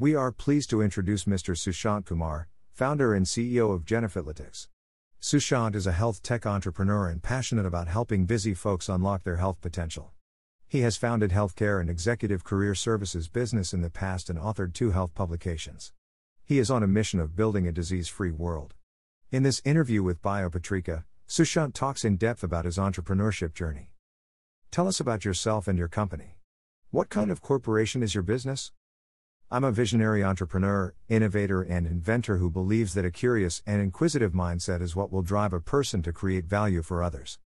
We are pleased to introduce Mr. Sushant Kumar, founder and CEO of Genefitletics. Sushant is a health tech entrepreneur and passionate about helping busy folks unlock their health potential. He has founded healthcare and executive career services business in the past and authored two health publications. He is on a mission of building a disease free world. In this interview with Biopatrika, Sushant talks in depth about his entrepreneurship journey. Tell us about yourself and your company. What kind of corporation is your business? I'm a visionary entrepreneur, innovator, and inventor who believes that a curious and inquisitive mindset is what will drive a person to create value for others.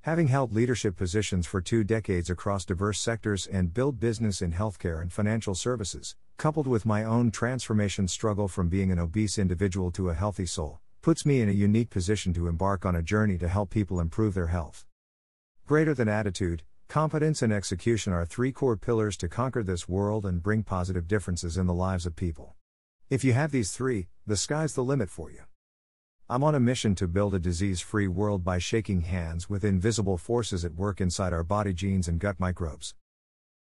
Having held leadership positions for two decades across diverse sectors and build business in healthcare and financial services, coupled with my own transformation struggle from being an obese individual to a healthy soul, puts me in a unique position to embark on a journey to help people improve their health. Greater than attitude, Competence and execution are three core pillars to conquer this world and bring positive differences in the lives of people. If you have these three, the sky's the limit for you. I'm on a mission to build a disease free world by shaking hands with invisible forces at work inside our body genes and gut microbes.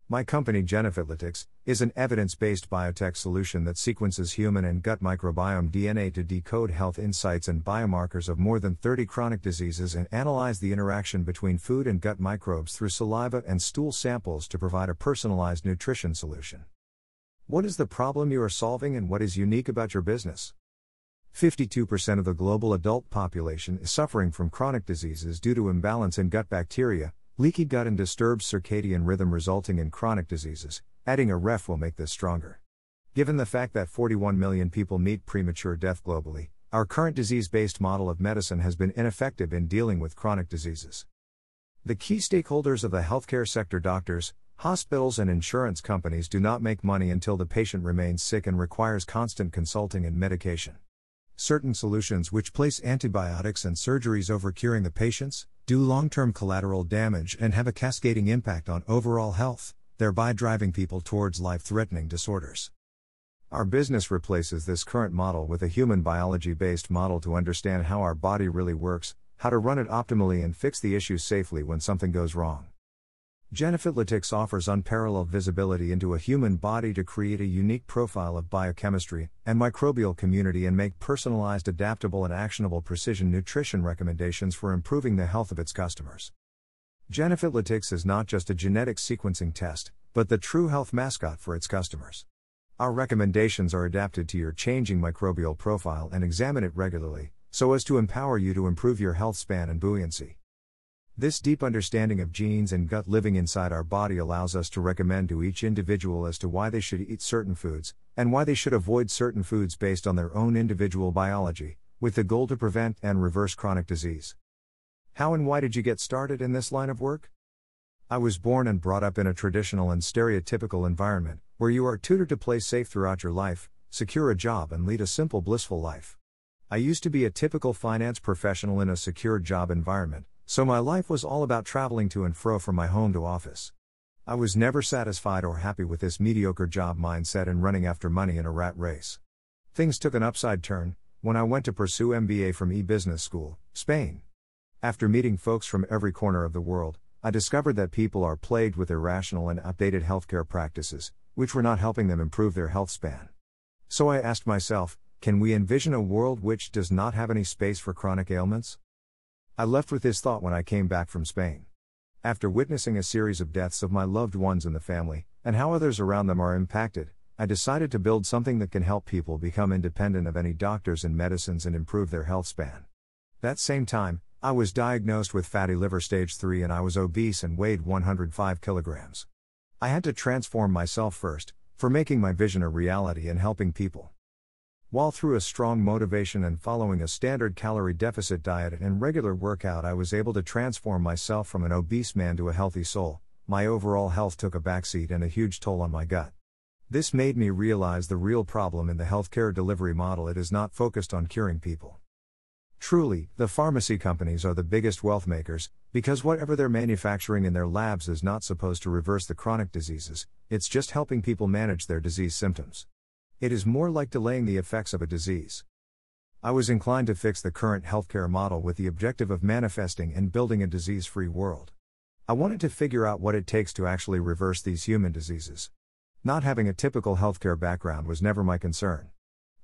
My company Genefitletics is an evidence-based biotech solution that sequences human and gut microbiome DNA to decode health insights and biomarkers of more than 30 chronic diseases and analyze the interaction between food and gut microbes through saliva and stool samples to provide a personalized nutrition solution. What is the problem you are solving and what is unique about your business? 52% of the global adult population is suffering from chronic diseases due to imbalance in gut bacteria, Leaky gut and disturbed circadian rhythm resulting in chronic diseases. Adding a ref will make this stronger. Given the fact that 41 million people meet premature death globally, our current disease based model of medicine has been ineffective in dealing with chronic diseases. The key stakeholders of the healthcare sector doctors, hospitals, and insurance companies do not make money until the patient remains sick and requires constant consulting and medication. Certain solutions which place antibiotics and surgeries over curing the patients do long term collateral damage and have a cascading impact on overall health, thereby driving people towards life threatening disorders. Our business replaces this current model with a human biology based model to understand how our body really works, how to run it optimally, and fix the issues safely when something goes wrong. Genefitletics offers unparalleled visibility into a human body to create a unique profile of biochemistry and microbial community and make personalized, adaptable, and actionable precision nutrition recommendations for improving the health of its customers. Genefitletics is not just a genetic sequencing test, but the true health mascot for its customers. Our recommendations are adapted to your changing microbial profile and examine it regularly, so as to empower you to improve your health span and buoyancy. This deep understanding of genes and gut living inside our body allows us to recommend to each individual as to why they should eat certain foods, and why they should avoid certain foods based on their own individual biology, with the goal to prevent and reverse chronic disease. How and why did you get started in this line of work? I was born and brought up in a traditional and stereotypical environment, where you are tutored to play safe throughout your life, secure a job, and lead a simple, blissful life. I used to be a typical finance professional in a secure job environment so my life was all about traveling to and fro from my home to office. I was never satisfied or happy with this mediocre job mindset and running after money in a rat race. Things took an upside turn when I went to pursue MBA from E Business School, Spain. After meeting folks from every corner of the world, I discovered that people are plagued with irrational and outdated healthcare practices, which were not helping them improve their health span. So I asked myself, can we envision a world which does not have any space for chronic ailments? I left with this thought when I came back from Spain. After witnessing a series of deaths of my loved ones in the family, and how others around them are impacted, I decided to build something that can help people become independent of any doctors and medicines and improve their health span. That same time, I was diagnosed with fatty liver stage 3 and I was obese and weighed 105 kilograms. I had to transform myself first, for making my vision a reality and helping people. While through a strong motivation and following a standard calorie deficit diet and regular workout, I was able to transform myself from an obese man to a healthy soul, my overall health took a backseat and a huge toll on my gut. This made me realize the real problem in the healthcare delivery model it is not focused on curing people. Truly, the pharmacy companies are the biggest wealth makers, because whatever they're manufacturing in their labs is not supposed to reverse the chronic diseases, it's just helping people manage their disease symptoms. It is more like delaying the effects of a disease. I was inclined to fix the current healthcare model with the objective of manifesting and building a disease free world. I wanted to figure out what it takes to actually reverse these human diseases. Not having a typical healthcare background was never my concern.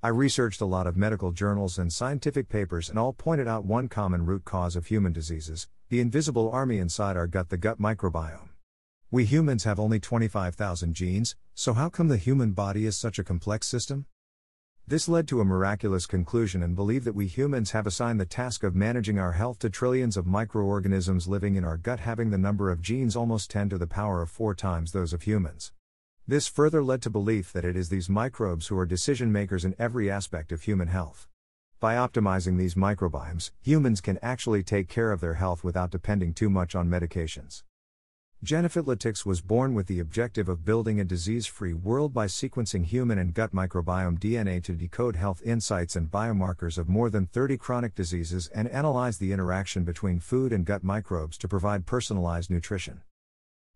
I researched a lot of medical journals and scientific papers, and all pointed out one common root cause of human diseases the invisible army inside our gut, the gut microbiome. We humans have only 25,000 genes, so how come the human body is such a complex system? This led to a miraculous conclusion and believe that we humans have assigned the task of managing our health to trillions of microorganisms living in our gut having the number of genes almost 10 to the power of 4 times those of humans. This further led to belief that it is these microbes who are decision makers in every aspect of human health. By optimizing these microbiomes, humans can actually take care of their health without depending too much on medications. Genefit was born with the objective of building a disease free world by sequencing human and gut microbiome DNA to decode health insights and biomarkers of more than 30 chronic diseases and analyze the interaction between food and gut microbes to provide personalized nutrition.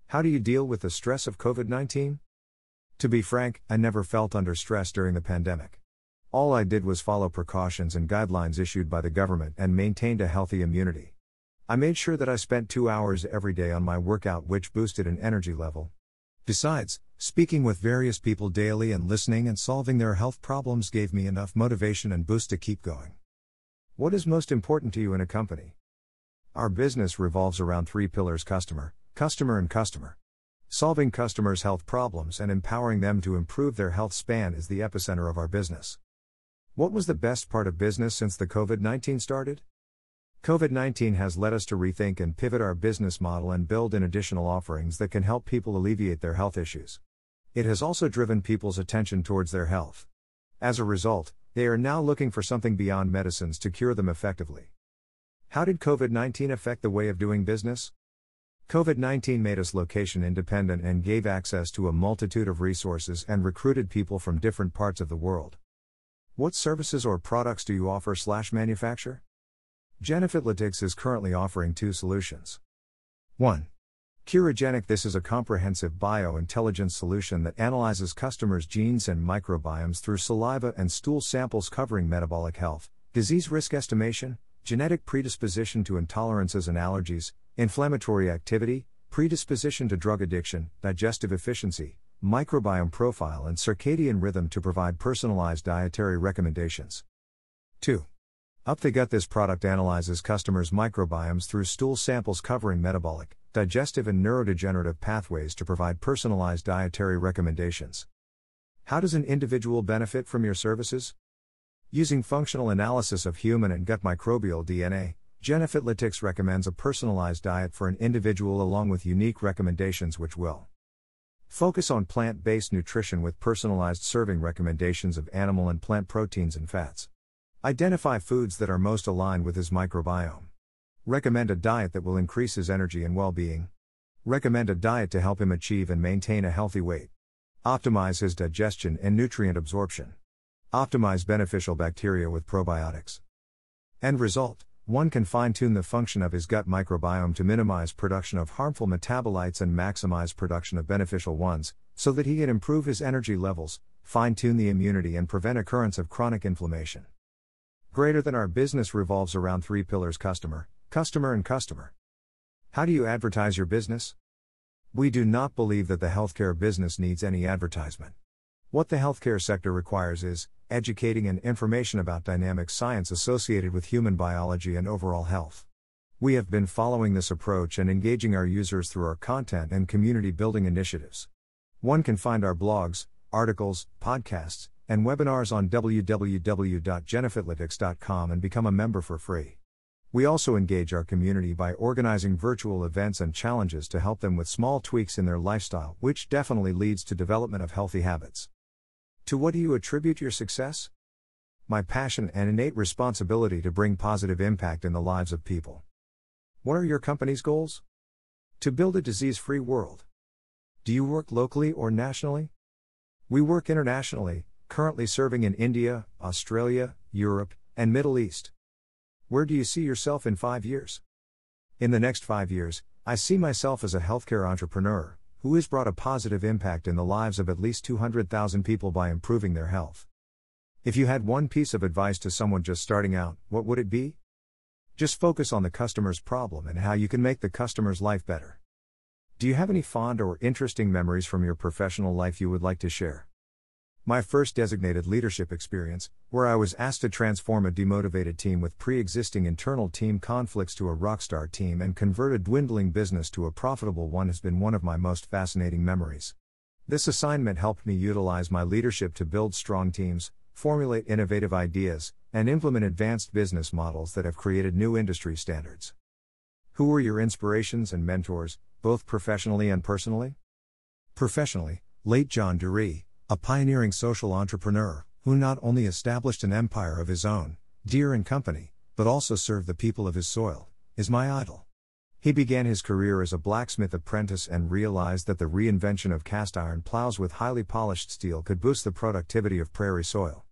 How do you deal with the stress of COVID 19? To be frank, I never felt under stress during the pandemic. All I did was follow precautions and guidelines issued by the government and maintained a healthy immunity. I made sure that I spent two hours every day on my workout, which boosted an energy level. Besides, speaking with various people daily and listening and solving their health problems gave me enough motivation and boost to keep going. What is most important to you in a company? Our business revolves around three pillars customer, customer, and customer. Solving customers' health problems and empowering them to improve their health span is the epicenter of our business. What was the best part of business since the COVID 19 started? COVID 19 has led us to rethink and pivot our business model and build in additional offerings that can help people alleviate their health issues. It has also driven people's attention towards their health. As a result, they are now looking for something beyond medicines to cure them effectively. How did COVID 19 affect the way of doing business? COVID 19 made us location independent and gave access to a multitude of resources and recruited people from different parts of the world. What services or products do you offer slash manufacture? Genefit is currently offering two solutions. 1. Curogenic This is a comprehensive biointelligence solution that analyzes customers' genes and microbiomes through saliva and stool samples covering metabolic health, disease risk estimation, genetic predisposition to intolerances and allergies, inflammatory activity, predisposition to drug addiction, digestive efficiency, microbiome profile, and circadian rhythm to provide personalized dietary recommendations. 2. Up the Gut This product analyzes customers' microbiomes through stool samples covering metabolic, digestive, and neurodegenerative pathways to provide personalized dietary recommendations. How does an individual benefit from your services? Using functional analysis of human and gut microbial DNA, Genefit recommends a personalized diet for an individual along with unique recommendations which will focus on plant based nutrition with personalized serving recommendations of animal and plant proteins and fats. Identify foods that are most aligned with his microbiome. Recommend a diet that will increase his energy and well being. Recommend a diet to help him achieve and maintain a healthy weight. Optimize his digestion and nutrient absorption. Optimize beneficial bacteria with probiotics. End result one can fine tune the function of his gut microbiome to minimize production of harmful metabolites and maximize production of beneficial ones, so that he can improve his energy levels, fine tune the immunity, and prevent occurrence of chronic inflammation. Greater than our business revolves around three pillars customer, customer, and customer. How do you advertise your business? We do not believe that the healthcare business needs any advertisement. What the healthcare sector requires is educating and information about dynamic science associated with human biology and overall health. We have been following this approach and engaging our users through our content and community building initiatives. One can find our blogs, articles, podcasts, and webinars on www.genefitletics.com and become a member for free. We also engage our community by organizing virtual events and challenges to help them with small tweaks in their lifestyle, which definitely leads to development of healthy habits. To what do you attribute your success? My passion and innate responsibility to bring positive impact in the lives of people. What are your company's goals? To build a disease free world. Do you work locally or nationally? We work internationally, currently serving in India, Australia, Europe, and Middle East. Where do you see yourself in five years? In the next five years, I see myself as a healthcare entrepreneur who has brought a positive impact in the lives of at least 200,000 people by improving their health. If you had one piece of advice to someone just starting out, what would it be? Just focus on the customer's problem and how you can make the customer's life better. Do you have any fond or interesting memories from your professional life you would like to share? My first designated leadership experience, where I was asked to transform a demotivated team with pre existing internal team conflicts to a rockstar team and convert a dwindling business to a profitable one, has been one of my most fascinating memories. This assignment helped me utilize my leadership to build strong teams, formulate innovative ideas, and implement advanced business models that have created new industry standards. Who were your inspirations and mentors, both professionally and personally? Professionally, late John Deere, a pioneering social entrepreneur, who not only established an empire of his own, Deere and Company, but also served the people of his soil, is my idol. He began his career as a blacksmith apprentice and realized that the reinvention of cast iron plows with highly polished steel could boost the productivity of prairie soil.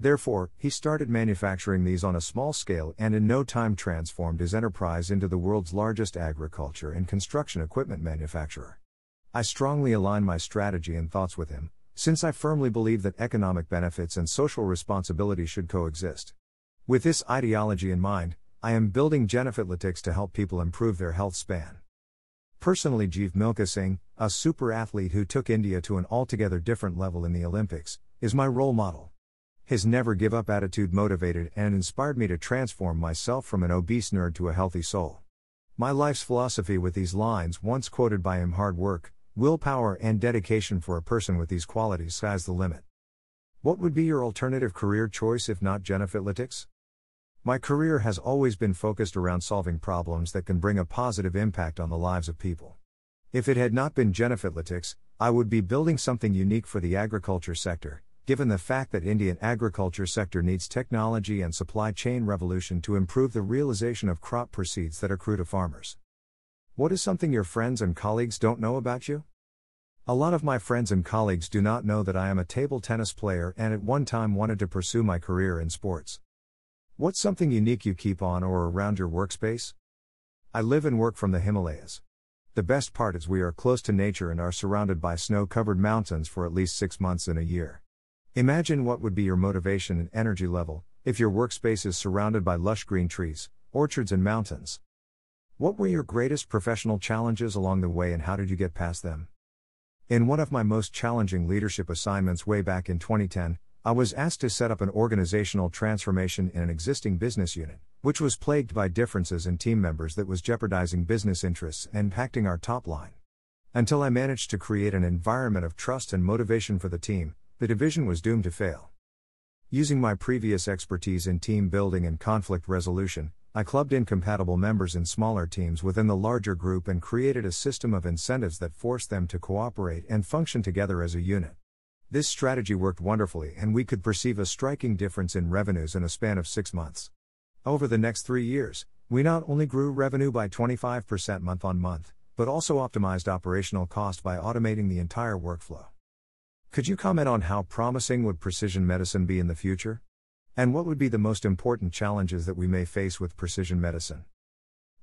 Therefore, he started manufacturing these on a small scale and in no time transformed his enterprise into the world's largest agriculture and construction equipment manufacturer. I strongly align my strategy and thoughts with him, since I firmly believe that economic benefits and social responsibility should coexist. With this ideology in mind, I am building Genefitletics to help people improve their health span. Personally, Jeev Milkha Singh, a super athlete who took India to an altogether different level in the Olympics, is my role model. His never give up attitude motivated and inspired me to transform myself from an obese nerd to a healthy soul. My life's philosophy with these lines, once quoted by him hard work, Willpower and dedication for a person with these qualities sky's the limit. What would be your alternative career choice if not Genefitletics? My career has always been focused around solving problems that can bring a positive impact on the lives of people. If it had not been Genefitletics, I would be building something unique for the agriculture sector, given the fact that Indian agriculture sector needs technology and supply chain revolution to improve the realization of crop proceeds that accrue to farmers. What is something your friends and colleagues don't know about you? A lot of my friends and colleagues do not know that I am a table tennis player and at one time wanted to pursue my career in sports. What's something unique you keep on or around your workspace? I live and work from the Himalayas. The best part is we are close to nature and are surrounded by snow covered mountains for at least six months in a year. Imagine what would be your motivation and energy level if your workspace is surrounded by lush green trees, orchards, and mountains. What were your greatest professional challenges along the way and how did you get past them? In one of my most challenging leadership assignments way back in 2010, I was asked to set up an organizational transformation in an existing business unit, which was plagued by differences in team members that was jeopardizing business interests and impacting our top line. Until I managed to create an environment of trust and motivation for the team, the division was doomed to fail. Using my previous expertise in team building and conflict resolution, I clubbed incompatible members in smaller teams within the larger group and created a system of incentives that forced them to cooperate and function together as a unit. This strategy worked wonderfully, and we could perceive a striking difference in revenues in a span of six months. Over the next three years, we not only grew revenue by 25% month on month, but also optimized operational cost by automating the entire workflow. Could you comment on how promising would precision medicine be in the future? And what would be the most important challenges that we may face with precision medicine?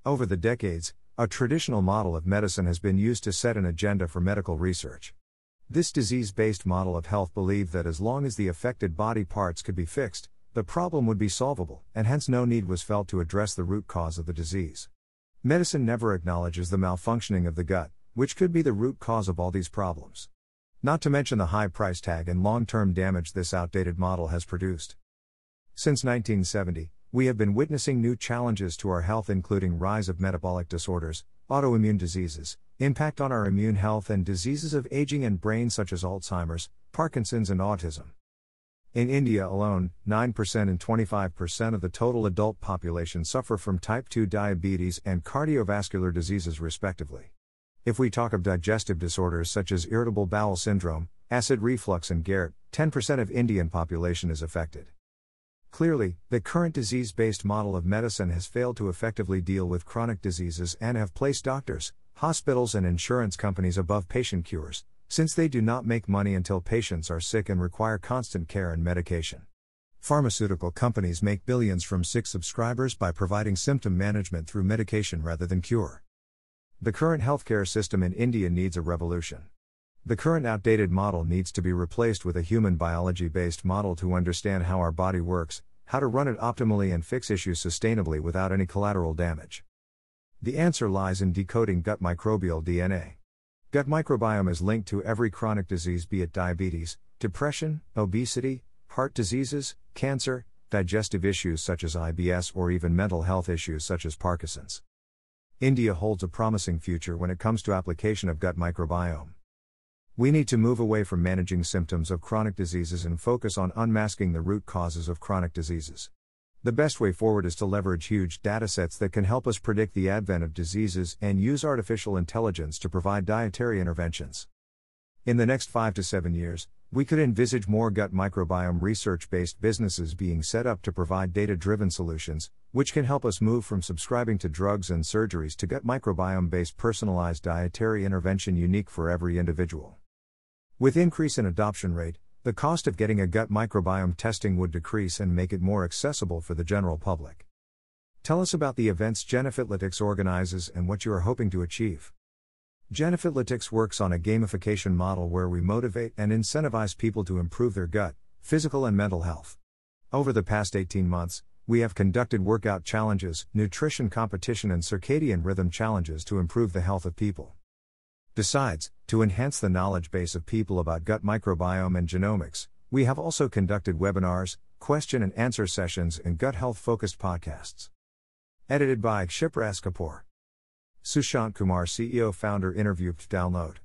Over the decades, a traditional model of medicine has been used to set an agenda for medical research. This disease based model of health believed that as long as the affected body parts could be fixed, the problem would be solvable, and hence no need was felt to address the root cause of the disease. Medicine never acknowledges the malfunctioning of the gut, which could be the root cause of all these problems. Not to mention the high price tag and long term damage this outdated model has produced. Since 1970, we have been witnessing new challenges to our health, including rise of metabolic disorders, autoimmune diseases, impact on our immune health, and diseases of aging and brain such as Alzheimer's, Parkinson's, and autism. In India alone, 9% and 25% of the total adult population suffer from type 2 diabetes and cardiovascular diseases, respectively. If we talk of digestive disorders such as irritable bowel syndrome, acid reflux, and GERD, 10% of Indian population is affected. Clearly, the current disease based model of medicine has failed to effectively deal with chronic diseases and have placed doctors, hospitals, and insurance companies above patient cures, since they do not make money until patients are sick and require constant care and medication. Pharmaceutical companies make billions from sick subscribers by providing symptom management through medication rather than cure. The current healthcare system in India needs a revolution. The current outdated model needs to be replaced with a human biology based model to understand how our body works, how to run it optimally, and fix issues sustainably without any collateral damage. The answer lies in decoding gut microbial DNA. Gut microbiome is linked to every chronic disease, be it diabetes, depression, obesity, heart diseases, cancer, digestive issues such as IBS, or even mental health issues such as Parkinson's. India holds a promising future when it comes to application of gut microbiome. We need to move away from managing symptoms of chronic diseases and focus on unmasking the root causes of chronic diseases. The best way forward is to leverage huge datasets that can help us predict the advent of diseases and use artificial intelligence to provide dietary interventions. In the next 5 to 7 years, we could envisage more gut microbiome research based businesses being set up to provide data driven solutions, which can help us move from subscribing to drugs and surgeries to gut microbiome based personalized dietary intervention unique for every individual. With increase in adoption rate, the cost of getting a gut microbiome testing would decrease and make it more accessible for the general public. Tell us about the events Genefitletics organizes and what you are hoping to achieve. Genefitletics works on a gamification model where we motivate and incentivize people to improve their gut, physical, and mental health. Over the past 18 months, we have conducted workout challenges, nutrition competition, and circadian rhythm challenges to improve the health of people. Besides, to enhance the knowledge base of people about gut microbiome and genomics, we have also conducted webinars, question and answer sessions, and gut health focused podcasts. Edited by Kshipra Kapoor. Sushant Kumar CEO founder interview download